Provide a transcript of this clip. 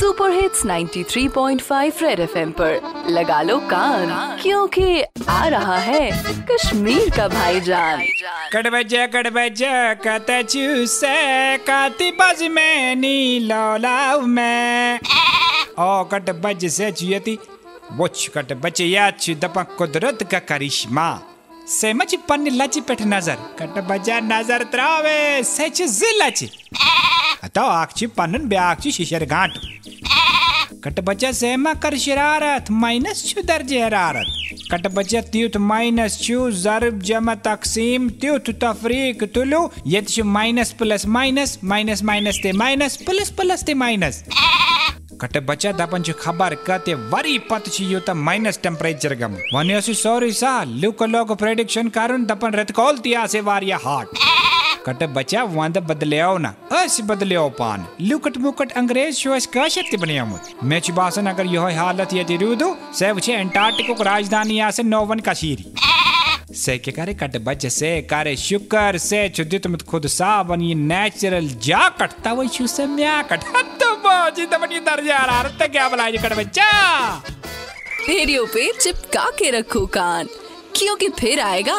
Super hits 93.5 red FM पर। लगा लो कान, क्योंकि आ रहा है कश्मीर का भाईजान। कड़बजा कड़बजा चूसे में में। ओ से या कुदरत का करिश्मा। से मच पन लच पेट नज़र, कट बजा नज़र त्रावे, से जिलच तो आख छु पनन ब्याख शिशर गांठ। कट बचा से कर शरारत माइनस छु दर्जे हरारत कट बचा त्यूत माइनस छु जरब जमा तकसीम त्यूत तफरीक तुलु ये minus plus minus minus minus ते माइनस प्लस प्लस ते माइनस कट बचा दपन खबर कते वरी पत छु यो त माइनस टेम्परेचर गम वने सॉरी सा लुक लोग प्रेडिक्शन करून दपन रत कॉल तिया से वारिया हार्ट कट बचा वंद बदलियो ना, अस बदलियो पान। लुकट मुकट अंग्रेज़ काशत बनियामुत मैं छु बासन अगर यो हालत ये तिरुदु से वछे एंटार्क्टिक राजधानी या से नोवन कशीरी। से के करे कट बच, से करे शुक्र, से छुदित मत खुद सा बनी नेचुरल जा कटता वही छु से म्या कट तो बाजी तो बनी दर्जा आ रहा रत्ता क्या बलाई कट बच्चा? रेडियो पे चिपका के रखो कान। क्योंकि फिर आएगा